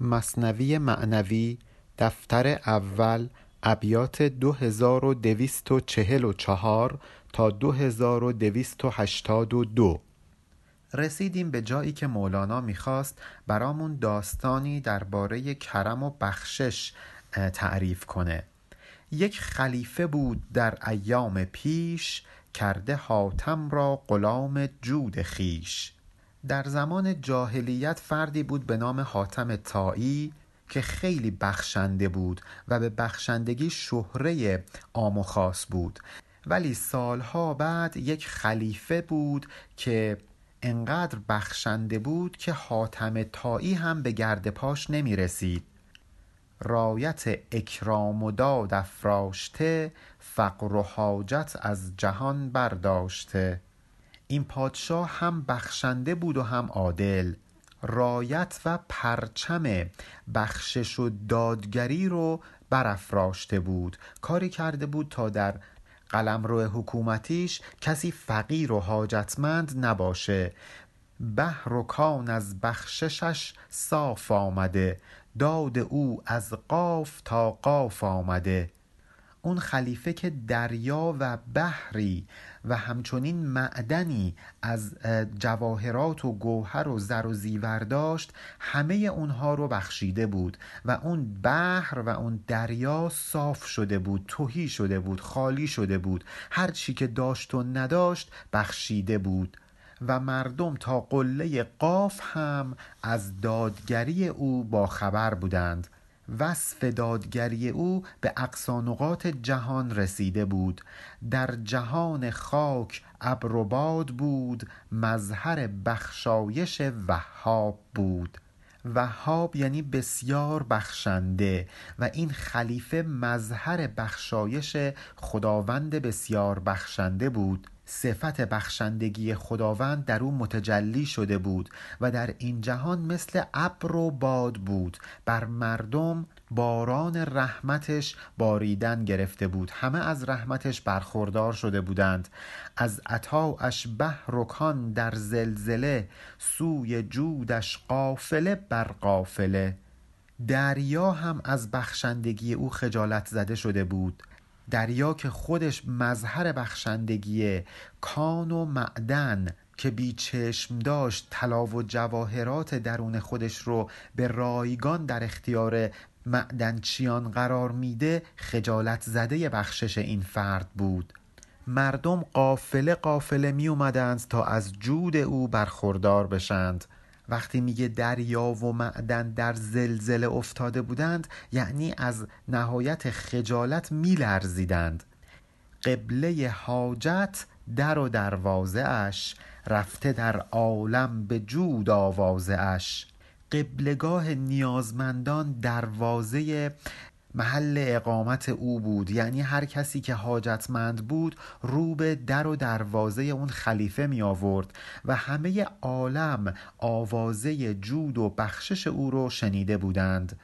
مصنوی معنوی دفتر اول ابیات دو هزار و دویست و چهل و چهار تا دو هزار و دویست و هشتاد و دو. رسیدیم به جایی که مولانا می‌خواست برامون داستانی درباره کرم و بخشش تعریف کنه. یک خلیفه بود در ایام پیش کرده حاتم را غلام جود خیش. در زمان جاهلیت فردی بود به نام حاتم تایی که خیلی بخشنده بود و به بخشندگی شهره عام و خاص بود. ولی سالها بعد یک خلیفه بود که انقدر بخشنده بود که حاتم تایی هم به گرد پاش نمی رسید. رایت اکرام و داد افراشته فقر و حاجت از جهان برداشته. این پادشاه هم بخشنده بود و هم عادل رایت و پرچم بخشش و دادگری رو برافراشته بود. کاری کرده بود تا در قلمرو حکومتیش کسی فقیر و حاجتمند نباشه. بحر و کان از بخششش صاف آمده داد او از قاف تا قاف آمده. اون خلیفه که دریا و بحری و همچنین معدنی از جواهرات و گوهر و زر و زیور داشت همه اونها رو بخشیده بود و اون بحر و اون دریا صاف شده بود توهی شده بود خالی شده بود. هر چی که داشت و نداشت بخشیده بود و مردم تا قله قاف هم از دادگری او با خبر بودند. وصف دادگری او به اقصانقات جهان رسیده بود. در جهان خاک ابر و باد بود مظهر بخشایش وهاب بود. وهاب یعنی بسیار بخشنده و این خلیفه مظهر بخشایش خداوند بسیار بخشنده بود. صفت بخشندگی خداوند در او متجلی شده بود و در این جهان مثل ابر و باد بود. بر مردم باران رحمتش باریدن گرفته بود. همه از رحمتش برخوردار شده بودند. از عطاش بحر و کان در زلزله سوی جودش قافله بر قافله. دریا هم از بخشندگی او خجالت زده شده بود. دریا که خودش مظهر بخشندگی کان و معدن که بی چشم داشت طلا و جواهرات درون خودش رو به رایگان در اختیار معدنچیان قرار میده خجالت زده بخشش این فرد بود. مردم قافله قافله می اومدند تا از جود او برخوردار بشند. وقتی میگه دریا و معدن در زلزله افتاده بودند یعنی از نهایت خجالت میلرزیدند. قبله حاجت در و دروازه اش رفته در عالم به جود آوازه اش قبلگاه نیازمندان دروازه محل اقامت او بود. یعنی هر کسی که حاجتمند بود رو به در و دروازه اون خلیفه می آورد و همه عالم آوازه جود و بخشش او رو شنیده بودند.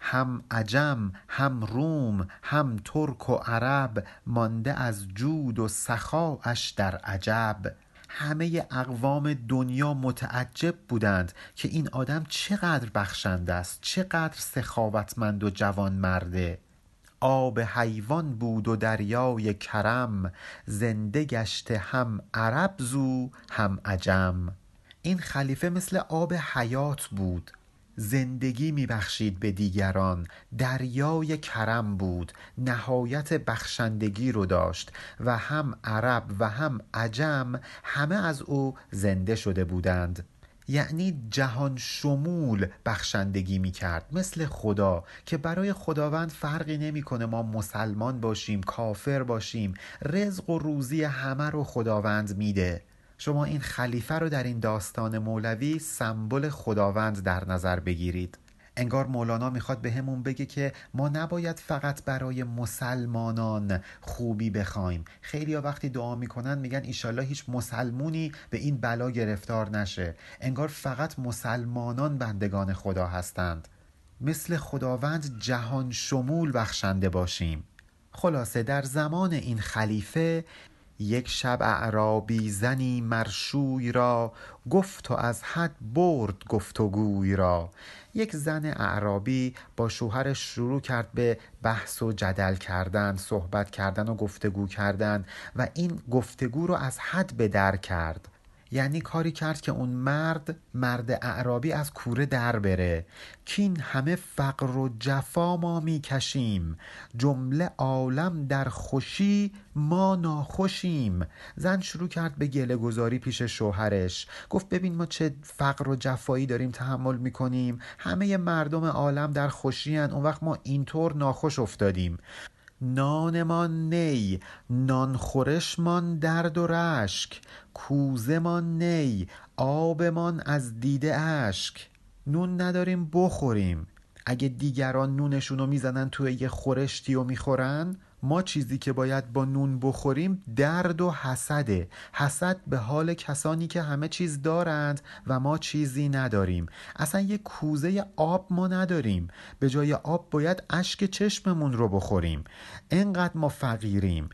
هم عجم هم روم هم ترک و عرب مانده از جود و سخاش در عجب. همه اقوام دنیا متعجب بودند که این آدم چقدر بخشنده است چقدر سخاوتمند و جوان مرده آب حیوان بود و دریای کرم زنده گشته هم عرب زو هم عجم. این خلیفه مثل آب حیات بود. زندگی میبخشید به دیگران. دریای کرم بود. نهایت بخشندگی رو داشت. و هم عرب و هم عجم همه از او زنده شده بودند. یعنی جهان شمول بخشندگی می کرد مثل خدا که برای خداوند فرقی نمی‌کنه ما مسلمان باشیم کافر باشیم. رزق و روزی همه رو خداوند میده. شما این خلیفه رو در این داستان مولوی سمبل خداوند در نظر بگیرید. انگار مولانا می‌خواد به همون بگه که ما نباید فقط برای مسلمانان خوبی بخوایم. خیلی وقتی دعا می‌کنن میگن ایشالله هیچ مسلمونی به این بلا گرفتار نشه. انگار فقط مسلمانان بندگان خدا هستند. مثل خداوند جهان شمول بخشنده باشیم. خلاصه در زمان این خلیفه یک شب اعرابی زنی مرشوی را گفت و از حد برد گفت و گوی را. یک زن اعرابی با شوهرش شروع کرد به بحث و جدل کردن صحبت کردن و گفتگو کردن و این گفتگو رو از حد به در کرد. یعنی کاری کرد که اون مرد مرد اعرابی از کوره در بره. کین همه فقر و جفا ما می‌کشیم. جمله عالم در خوشی ما ناخوشیم. زن شروع کرد به گله گذاری پیش شوهرش. گفت ببین ما چه فقر و جفایی داریم تحمل می‌کنیم. همه مردم عالم در خوشی هن. اون وقت ما اینطور ناخوش افتادیم. نانمان نی نان خورشمان درد و رشک کوزمان نی آبمان از دیده اشک. نون نداریم بخوریم. اگه دیگران نونشونو می‌زنن توی یه خورشتی و می‌خورن ما چیزی که باید با نون بخوریم درد و حسده. حسد به حال کسانی که همه چیز دارند و ما چیزی نداریم. اصلا یه کوزه آب ما نداریم. به جای آب باید اشک چشممون رو بخوریم. انقدر ما فقیریم.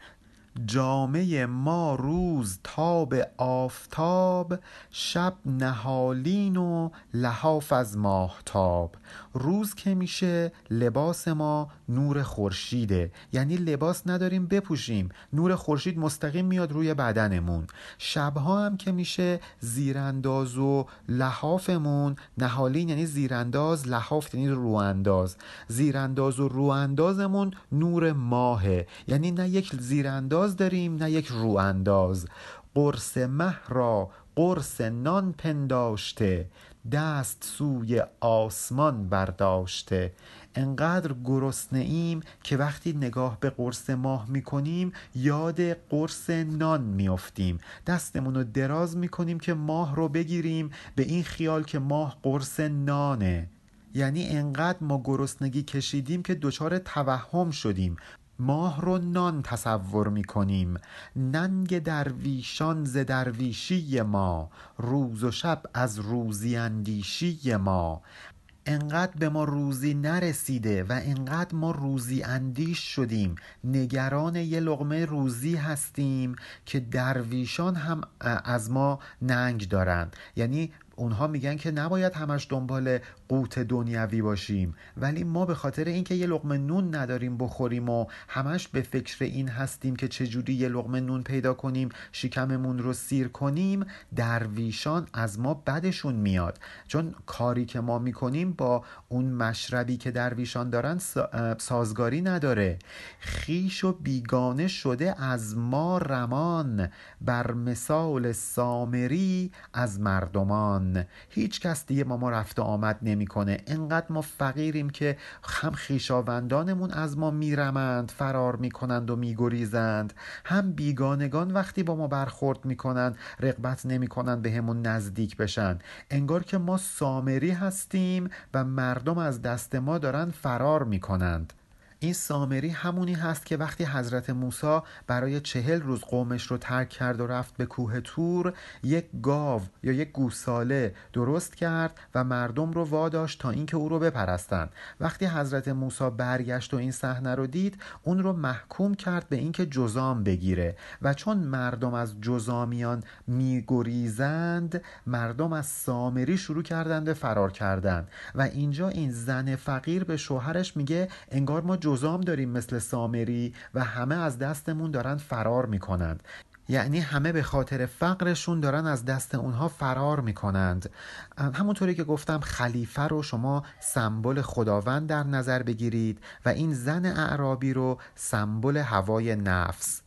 جامعه ما روز تاب آفتاب شب نهالین و لحاف از ماهتاب. روز که میشه لباس ما نور خورشیده یعنی لباس نداریم بپوشیم. نور خورشید مستقیم میاد روی بدنمون. شبها هم که میشه زیرانداز و لحافمون نهالین یعنی زیرانداز لحاف یعنی روانداز. زیرانداز و رواندازمون نور ماهه. یعنی نه یک زیرانداز داریم نه یک روانداز. قرص مه را قرص نان پنداشته. دست سوی آسمان برداشته. انقدر گرسنه ایم که وقتی نگاه به قرص ماه می‌کنیم یاد قرص نان میافتیم. دستمون رو دراز می‌کنیم که ماه رو بگیریم. به این خیال که ماه قرص نانه. یعنی انقدر ما گرسنگی کشیدیم که دچار توهم شدیم. ماه رو نان تصور می کنیم ننگ درویشان ز درویشی ما. روز و شب از روزی اندیشی ما. انقدر به ما روزی نرسیده و انقدر ما روزی اندیش شدیم. نگران یه لغمه روزی هستیم که درویشان هم از ما ننگ دارند. یعنی اونها میگن که نباید همش دنبال قوت دنیوی باشیم. ولی ما به خاطر اینکه یه لقمه نون نداریم بخوریم و همش به فکر این هستیم که چجوری یه لقمه نون پیدا کنیم شکممون رو سیر کنیم درویشان از ما بدشون میاد. چون کاری که ما می‌کنیم با اون مشربی که درویشان دارن سازگاری نداره. خیش و بیگانه شده از ما رمان بر مثال سامری از مردمان. هیچ کس دیگه ما ما رفت آمد نمی‌کنه. انقدر ما فقیریم که هم خیشاوندانمون از ما میرمند فرار می‌کنند و میگریزند. هم بیگانگان وقتی با ما برخورد می‌کنند رقبت نمی‌کنند به همون نزدیک بشن. انگار که ما سامری هستیم و مردم از دست ما دارن فرار می‌کنند. این سامری همونی هست که وقتی حضرت موسی برای چهل روز قومش رو ترک کرد و رفت به کوه تور یک گاو یا یک گوساله درست کرد و مردم رو واداشت تا اینکه او رو بپرستند. وقتی حضرت موسی برگشت و این صحنه رو دید اون رو محکوم کرد به اینکه جزام بگیره و چون مردم از جزامیان میگریزند مردم از سامری شروع کردند به فرار کردن و اینجا این زن فقیر به شوهرش میگه انگار ما جزام داریم مثل سامری و همه از دستمون دارن فرار می‌کنند. یعنی همه به خاطر فقرشون دارن از دست اونها فرار می‌کنند. همونطوری که گفتم خلیفه رو شما سمبل خداوند در نظر بگیرید و این زن اعرابی رو سمبل هوای نفس.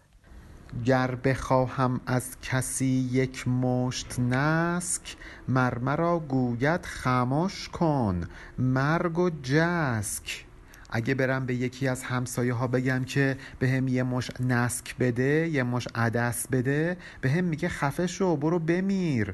گر بخواهم از کسی یک مشت نسک مرمرا گوید خموش کن. مرگ و جسک. اگه برم به یکی از همسایه ها بگم که به هم یه مش نسک بده یه مش عدس بده به هم میگه خفه شو برو بمیر.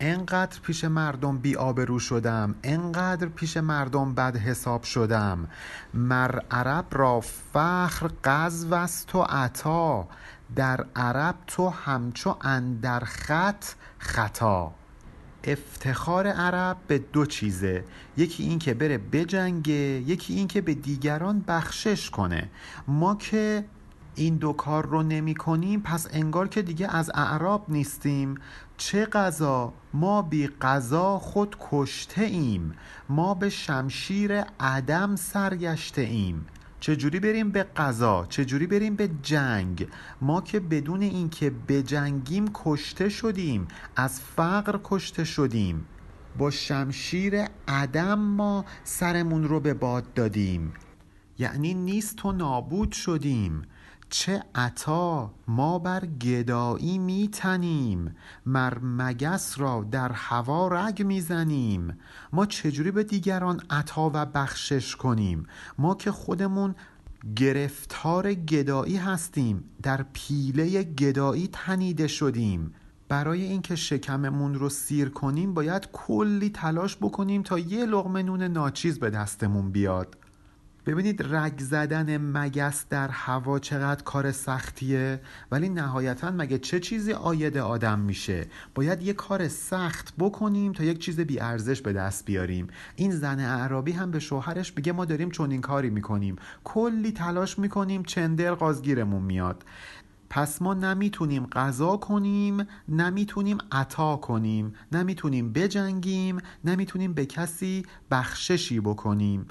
انقدر پیش مردم بی آبرو شدم انقدر پیش مردم بد حساب شدم. مر عرب را فخر قذو است و عطا. در عرب تو همچو اندر خط خطا. افتخار عرب به دو چیزه. یکی این که بره بجنگه یکی این که به دیگران بخشش کنه. ما که این دو کار رو نمی کنیم پس انگار که دیگه از اعراب نیستیم. چه قضا ما بی قضا خود کشته ایم. ما به شمشیر عدم سرگشته ایم. چجوری بریم به قضا؟ چجوری بریم به جنگ؟ ما که بدون اینکه بجنگیم کشته شدیم از فقر کشته شدیم. با شمشیر عدم ما سرمون رو به باد دادیم. یعنی نیست و نابود شدیم. چه عطا ما بر گدایی میتنیم مر مگس را در هوا رگ می‌زنیم. ما چجوری به دیگران عطا و بخشش کنیم؟ ما که خودمون گرفتار گدایی هستیم در پیله گدایی تنیده شدیم. برای اینکه شکممون رو سیر کنیم باید کلی تلاش بکنیم تا یه لغمه نون ناچیز به دستمون بیاد. ببینید رگ زدن مگس در هوا چقدر کار سختیه؟ ولی نهایتا مگه چه چیزی آید آدم میشه؟ باید یه کار سخت بکنیم تا یک چیز بی ارزش به دست بیاریم. این زن اعرابی هم به شوهرش بگه ما داریم چنین کاری می‌کنیم. کلی تلاش می‌کنیم چندر قازگیرمون میاد. پس ما نمی‌تونیم غذا کنیم نمی‌تونیم عطا کنیم. نمی‌تونیم بجنگیم نمی‌تونیم به کسی بخششی بکنیم.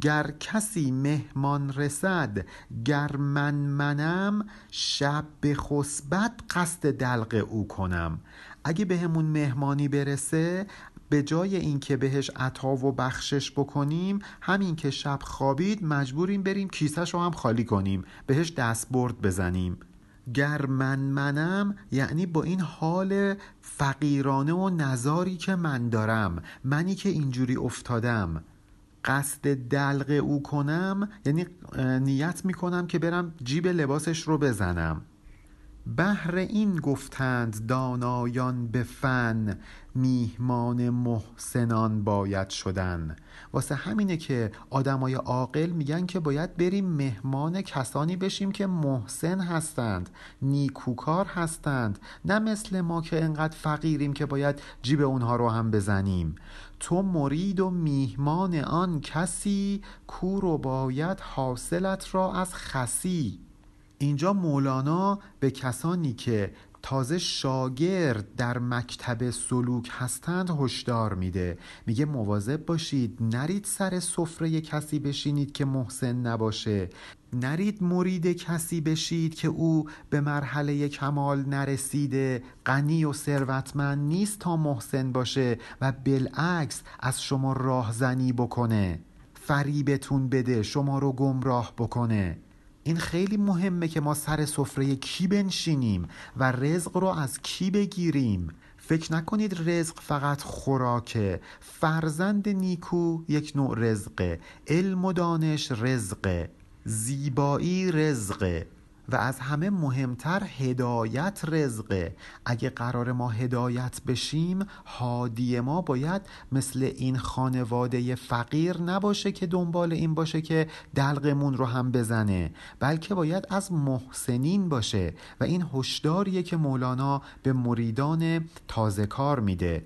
گر کسی مهمان رسد گر من منم شب به خسبت قصد دلق او کنم. اگه بهمون مهمانی برسه به جای اینکه بهش عطا و بخشش بکنیم همین که شب خوابید مجبوریم بریم کیسش رو هم خالی کنیم بهش دست برد بزنیم. گر من منم یعنی با این حال فقیرانه و نزاری که من دارم منی که اینجوری افتادم. قصد دلق او کنم یعنی نیت می‌کنم که برم جیب لباسش رو بزنم. بهر این گفتند دانایان به فن میهمان محسنان باید شدن. واسه همینه که آدمای عاقل میگن که باید بریم مهمان کسانی بشیم که محسن هستند نیکوکار هستند. نه مثل ما که انقدر فقیریم که باید جیب اونها رو هم بزنیم. تو مرید و میهمان آن کسی کو رو باید حاصلت را از خسی. اینجا مولانا به کسانی که تازه شاگرد در مکتب سلوک هستند هشدار میده. میگه مواظب باشید نرید سر سفره کسی بشینید که محسن نباشه. نرید مرید کسی بشید که او به مرحله کمال نرسیده. غنی و ثروتمند نیست تا محسن باشه و بالعکس از شما راهزنی بکنه. فریبتون بده شما رو گمراه بکنه. این خیلی مهمه که ما سر سفره کی بنشینیم و رزق رو از کی بگیریم. فکر نکنید رزق فقط خوراکه. فرزند نیکو یک نوع رزقه. علم و دانش رزقه. زیبایی رزقه. و از همه مهمتر هدایت رزقه. اگه قرار ما هدایت بشیم هادی ما باید مثل این خانواده فقیر نباشه که دنبال این باشه که دلقمون رو هم بزنه بلکه باید از محسنین باشه و این هشداریه که مولانا به مریدان تازه کار میده.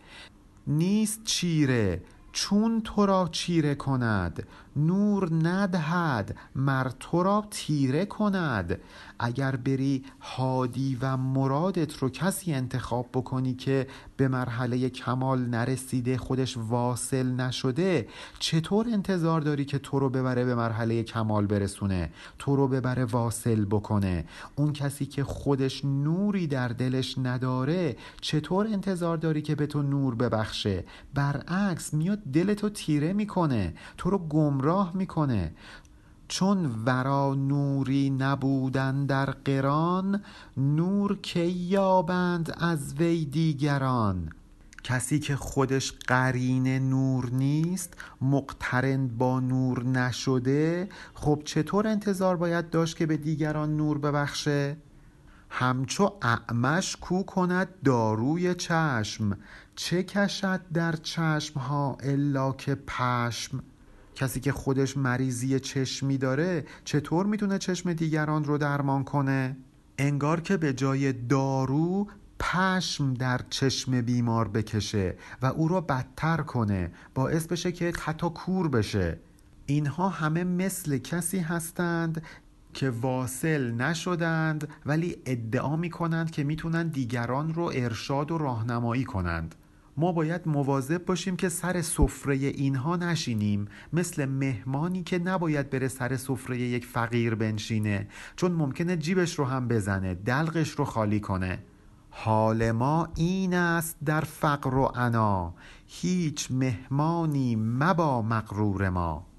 نیست چیره چون تو را چیره کند. نور ندهد مر تو را تیره کند. اگر بری هادی و مرادت رو کسی انتخاب بکنی که به مرحله کمال نرسیده خودش واصل نشده چطور انتظار داری که تو رو ببره به مرحله کمال برسونه؟ تو رو ببره واصل بکنه. اون کسی که خودش نوری در دلش نداره چطور انتظار داری که به تو نور ببخشه؟ برعکس میاد دلتو تیره می‌کنه. تو رو گمراه می‌کنه. چون ورا نوری نبودن در قران نور کی یابند از وی دیگران؟ کسی که خودش قرین نور نیست مقترن با نور نشده خب چطور انتظار باید داشت که به دیگران نور ببخشه؟ همچو اعمش کو کند داروی چشم چه کشد در چشم ها الا که پشم؟ کسی که خودش مریضی چشمی داره چطور می‌تونه چشم دیگران رو درمان کنه؟ انگار که به جای دارو پشم در چشم بیمار بکشه و او رو بدتر کنه باعث بشه که حتی کور بشه اینها همه مثل کسی هستند که واصل نشدند ولی ادعا می کنند که می‌تونن دیگران رو ارشاد و راهنمایی کنند ما باید مواظب باشیم که سر سفره اینها نشینیم مثل مهمانی که نباید بره سر سفره یک فقیر بنشینه چون ممکنه جیبش رو هم بزنه دلقش رو خالی کنه. حال ما این است در فقر و عنا هیچ مهمانی مبا مغرور ما.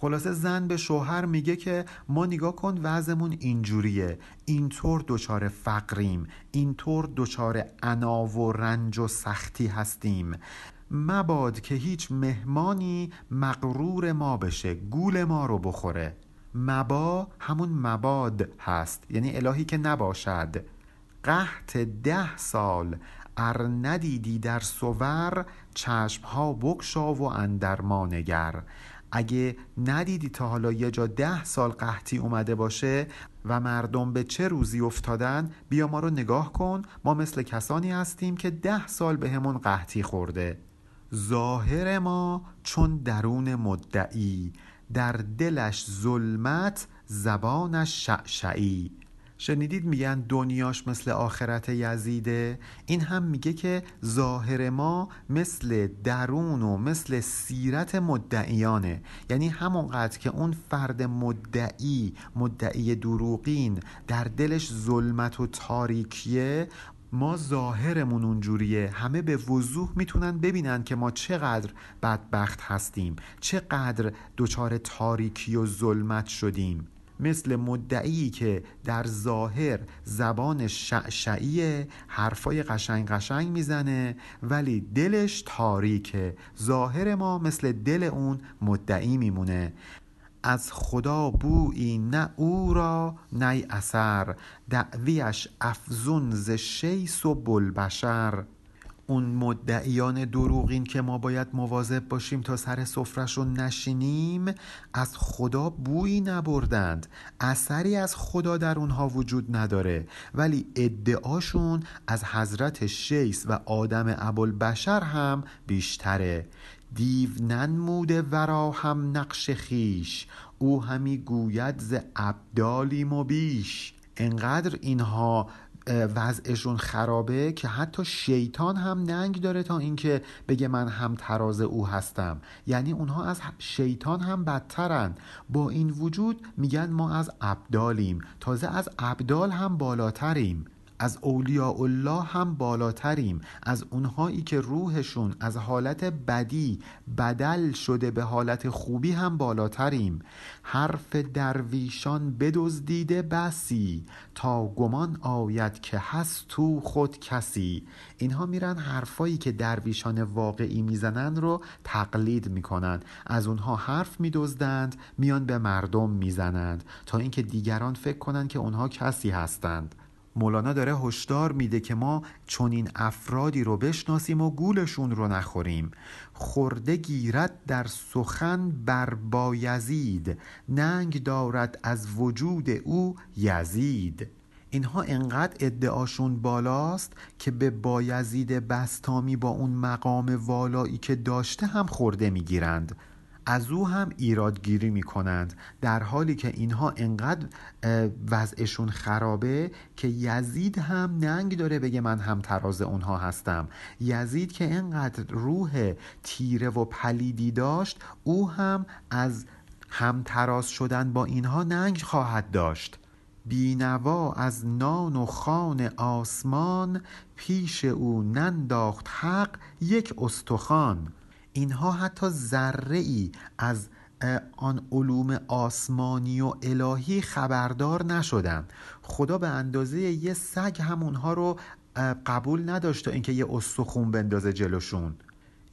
خلاصه زن به شوهر میگه که ما نگاه کن وضعمون اینجوریه. اینطور دچار فقریم. اینطور دچار عنا و رنج و سختی هستیم. مباد که هیچ مهمانی مغرور ما بشه گول ما رو بخوره. مبا همون مباد هست یعنی الهی که نباشد. قحط ده سال ار ندیدی در سور چشمها بکشا و اندر ما نگر. اگه ندیدی تا حالا یه جا ده سال قحطی اومده باشه و مردم به چه روزی افتادن بیا ما رو نگاه کن. ما مثل کسانی هستیم که ده سال به همون قحطی خورده. ظاهر ما چون درون مدعی در دلش ظلمت زبانش شعشعی. شنیدید میگن دنیاش مثل آخرت یزیده؟ این هم میگه که ظاهر ما مثل درون و مثل سیرت مدعیانه. یعنی همونقدر که اون فرد مدعی مدعی دروغین در دلش ظلمت و تاریکیه ما ظاهرمون اونجوریه. همه به وضوح می‌تونن ببینن که ما چقدر بدبخت هستیم چقدر دچار تاریکی و ظلمت شدیم. مثل مدعی که در ظاهر زبان شعشعیه حرفای قشنگ قشنگ می‌زنه ولی دلش تاریکه. ظاهر ما مثل دل اون مدعی میمونه. از خدا بویی نه او را نه اثر دعویش افزون ز شیس و بلبشر. اون مدعیان دروغین که ما باید مواظب باشیم تا سر رو نشینیم از خدا بویی نبردند. اثری از خدا در اونها وجود نداره. ولی ادعاشون از حضرت شیس و آدم بشر هم بیشتره. دیو ننموده ورا هم نقش خیش. او همی گوید ز ابدالی مبیش. انقدر اینها وضعشون خرابه که حتی شیطان هم ننگ داره تا اینکه بگه من هم تراز او هستم. یعنی اونها از شیطان هم بدترن. با این وجود میگن ما از ابدالیم. تازه از ابدال هم بالاتریم. از اولیاء الله هم بالاتریم. از اونهایی که روحشون از حالت بدی بدل شده به حالت خوبی هم بالاتریم. حرف درویشان بدزدیده بسی تا گمان آید که هست تو خود کسی. اینها میرن حرفایی که درویشان واقعی می‌زنن رو تقلید می‌کنند از اونها حرف میدزدند میان به مردم می‌زنند تا اینکه دیگران فکر کنند که اونها کسی هستند. مولانا داره هشدار میده که ما چون این افرادی رو بشناسیم و گولشون رو نخوریم. خورده گیرد در سخن بر بایزید ننگ دارد از وجود او یزید. اینها انقدر ادعاشون بالاست که به بایزید بستامی با اون مقام والایی که داشته هم خورده می‌گیرند. از او هم ایرادگیری می کنند در حالی که اینها انقدر وضعشون خرابه که یزید هم ننگ داره بگه من هم تراز اونها هستم. یزید که انقدر روح تیره و پلیدی داشت او هم از هم تراز شدن با اینها ننگ خواهد داشت. بینوا از نان و خان آسمان پیش او ننداخت حق یک استخوان. اینها حتی ذره ای از آن علوم آسمانی و الهی خبردار نشدن خدا به اندازه یه سگ همونها رو قبول نداشت تا اینکه یه استخون بندازه جلوشون.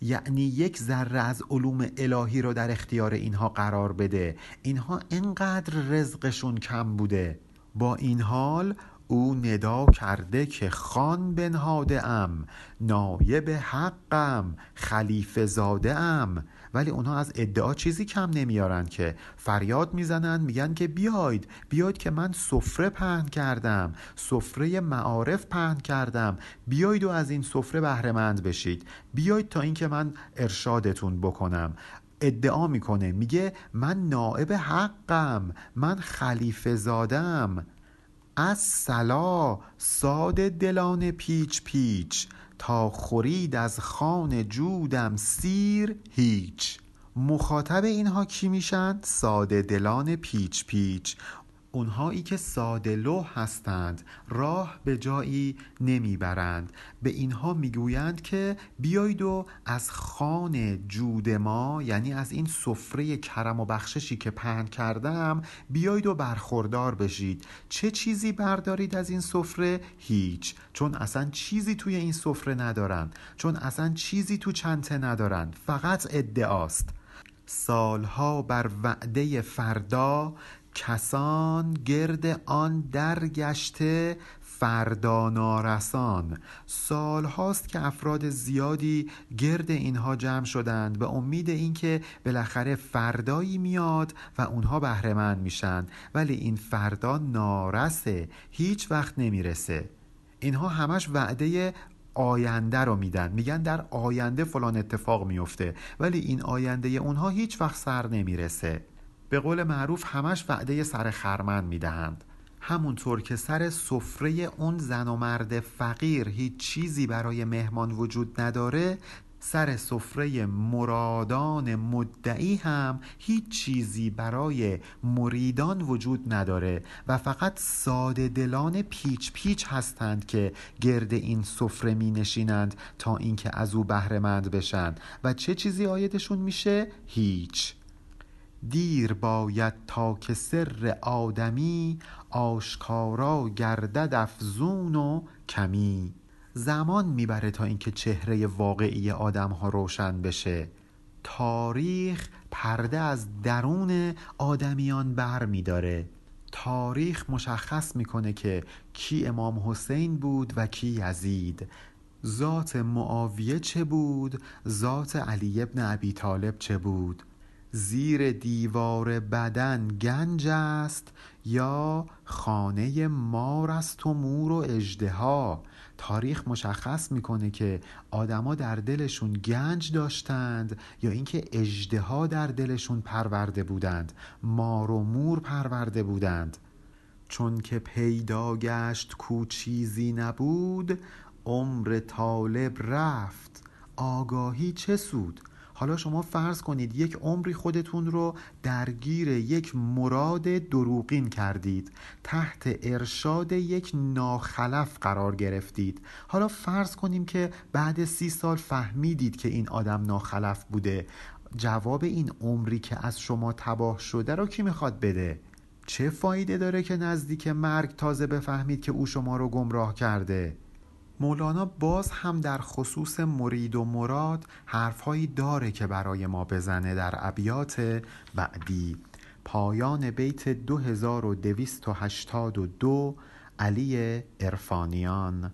یعنی یک ذره از علوم الهی رو در اختیار اینها قرار بده. اینها انقدر رزقشون کم بوده. با این حال او ندا کرده که خان بنهاده ام نایب حقم خلیفه زاده ام. ولی اونها از ادعا چیزی کم نمیارن که فریاد می‌زنن میگن که بیاید بیاید که من سفره پهن کردم سفره معارف پهن کردم. بیاید و از این سفره بهره مند بشید. بیاید تا اینکه من ارشادتون بکنم. ادعا می‌کنه میگه من نائب حقم من خلیفه زادم از سلا ساد دلان پیچ پیچ تا خورید از خان جودم سیر هیچ مخاطب اینها کی میشن؟ ساده دلان پیچ پیچ اونهایی که ساده لوح هستند راه به جایی نمی‌برند. به اینها می‌گویند که بیایید و از خان جود ما یعنی از این سفره کرم و بخششی که پهن کردم بیایید و برخوردار بشید. چه چیزی بردارید از این سفره؟ هیچ. چون اصلا چیزی توی این سفره ندارن چون اصلا چیزی تو چنته ندارن فقط ادعاست. سالها بر وعده فردا کسان گرد آن درگشته فردا نارسان. سال هاست که افراد زیادی گرد اینها جمع شدند به امید اینکه بالاخره فردایی میاد و اونها بهرهمند میشن. ولی این فردا نارسه هیچ وقت نمی‌رسه. اینها همش وعده آینده رو میدن. میگن در آینده فلان اتفاق میفته. ولی این آینده اونها هیچ وقت سر نمی‌رسه. به قول معروف همش وعده سر خرمن می‌دهند. همونطور که سر سفره اون زن و مرد فقیر هیچ چیزی برای مهمان وجود نداره سر سفره مرادان مدعی هم هیچ چیزی برای مریدان وجود نداره و فقط ساده دلان پیچ پیچ هستند که گرد این سفره می نشینند تا اینکه از او بهرهمند بشن. و چه چیزی آیدشون میشه؟ هیچ. دیر باید تا که سر آدمی آشکارا گردد افزون و کمی. زمان می‌بره تا اینکه چهره واقعی آدم ها روشن بشه. تاریخ پرده از درون آدمیان بر میداره تاریخ مشخص می‌کنه که کی امام حسین بود و کی یزید. ذات معاویه چه بود؟ ذات علی ابن ابی طالب چه بود؟ زیر دیوار بدن گنج است یا خانه مار است و مور و اژدها؟ تاریخ مشخص می‌کنه که آدما در دلشون گنج داشتند یا اینکه اژدها در دلشون پرورده بودند مار و مور پرورده بودند. چون که پیدا گشت کو چیزی نبود عمر طالب رفت. آگاهی چه سود؟ حالا شما فرض کنید یک عمری خودتون رو درگیر یک مراد دروغین کردید. تحت ارشاد یک ناخلف قرار گرفتید. حالا فرض کنیم که بعد سی سال فهمیدید که این آدم ناخلف بوده. جواب این عمری که از شما تباه شده رو کی می‌خواد بده؟ چه فایده داره که نزدیک مرگ تازه بفهمید که او شما رو گمراه کرده؟ مولانا باز هم در خصوص مرید و مراد حرفهایی داره که برای ما بزنه در ابیات بعدی. پایان بیت 2282 علی ارفانیان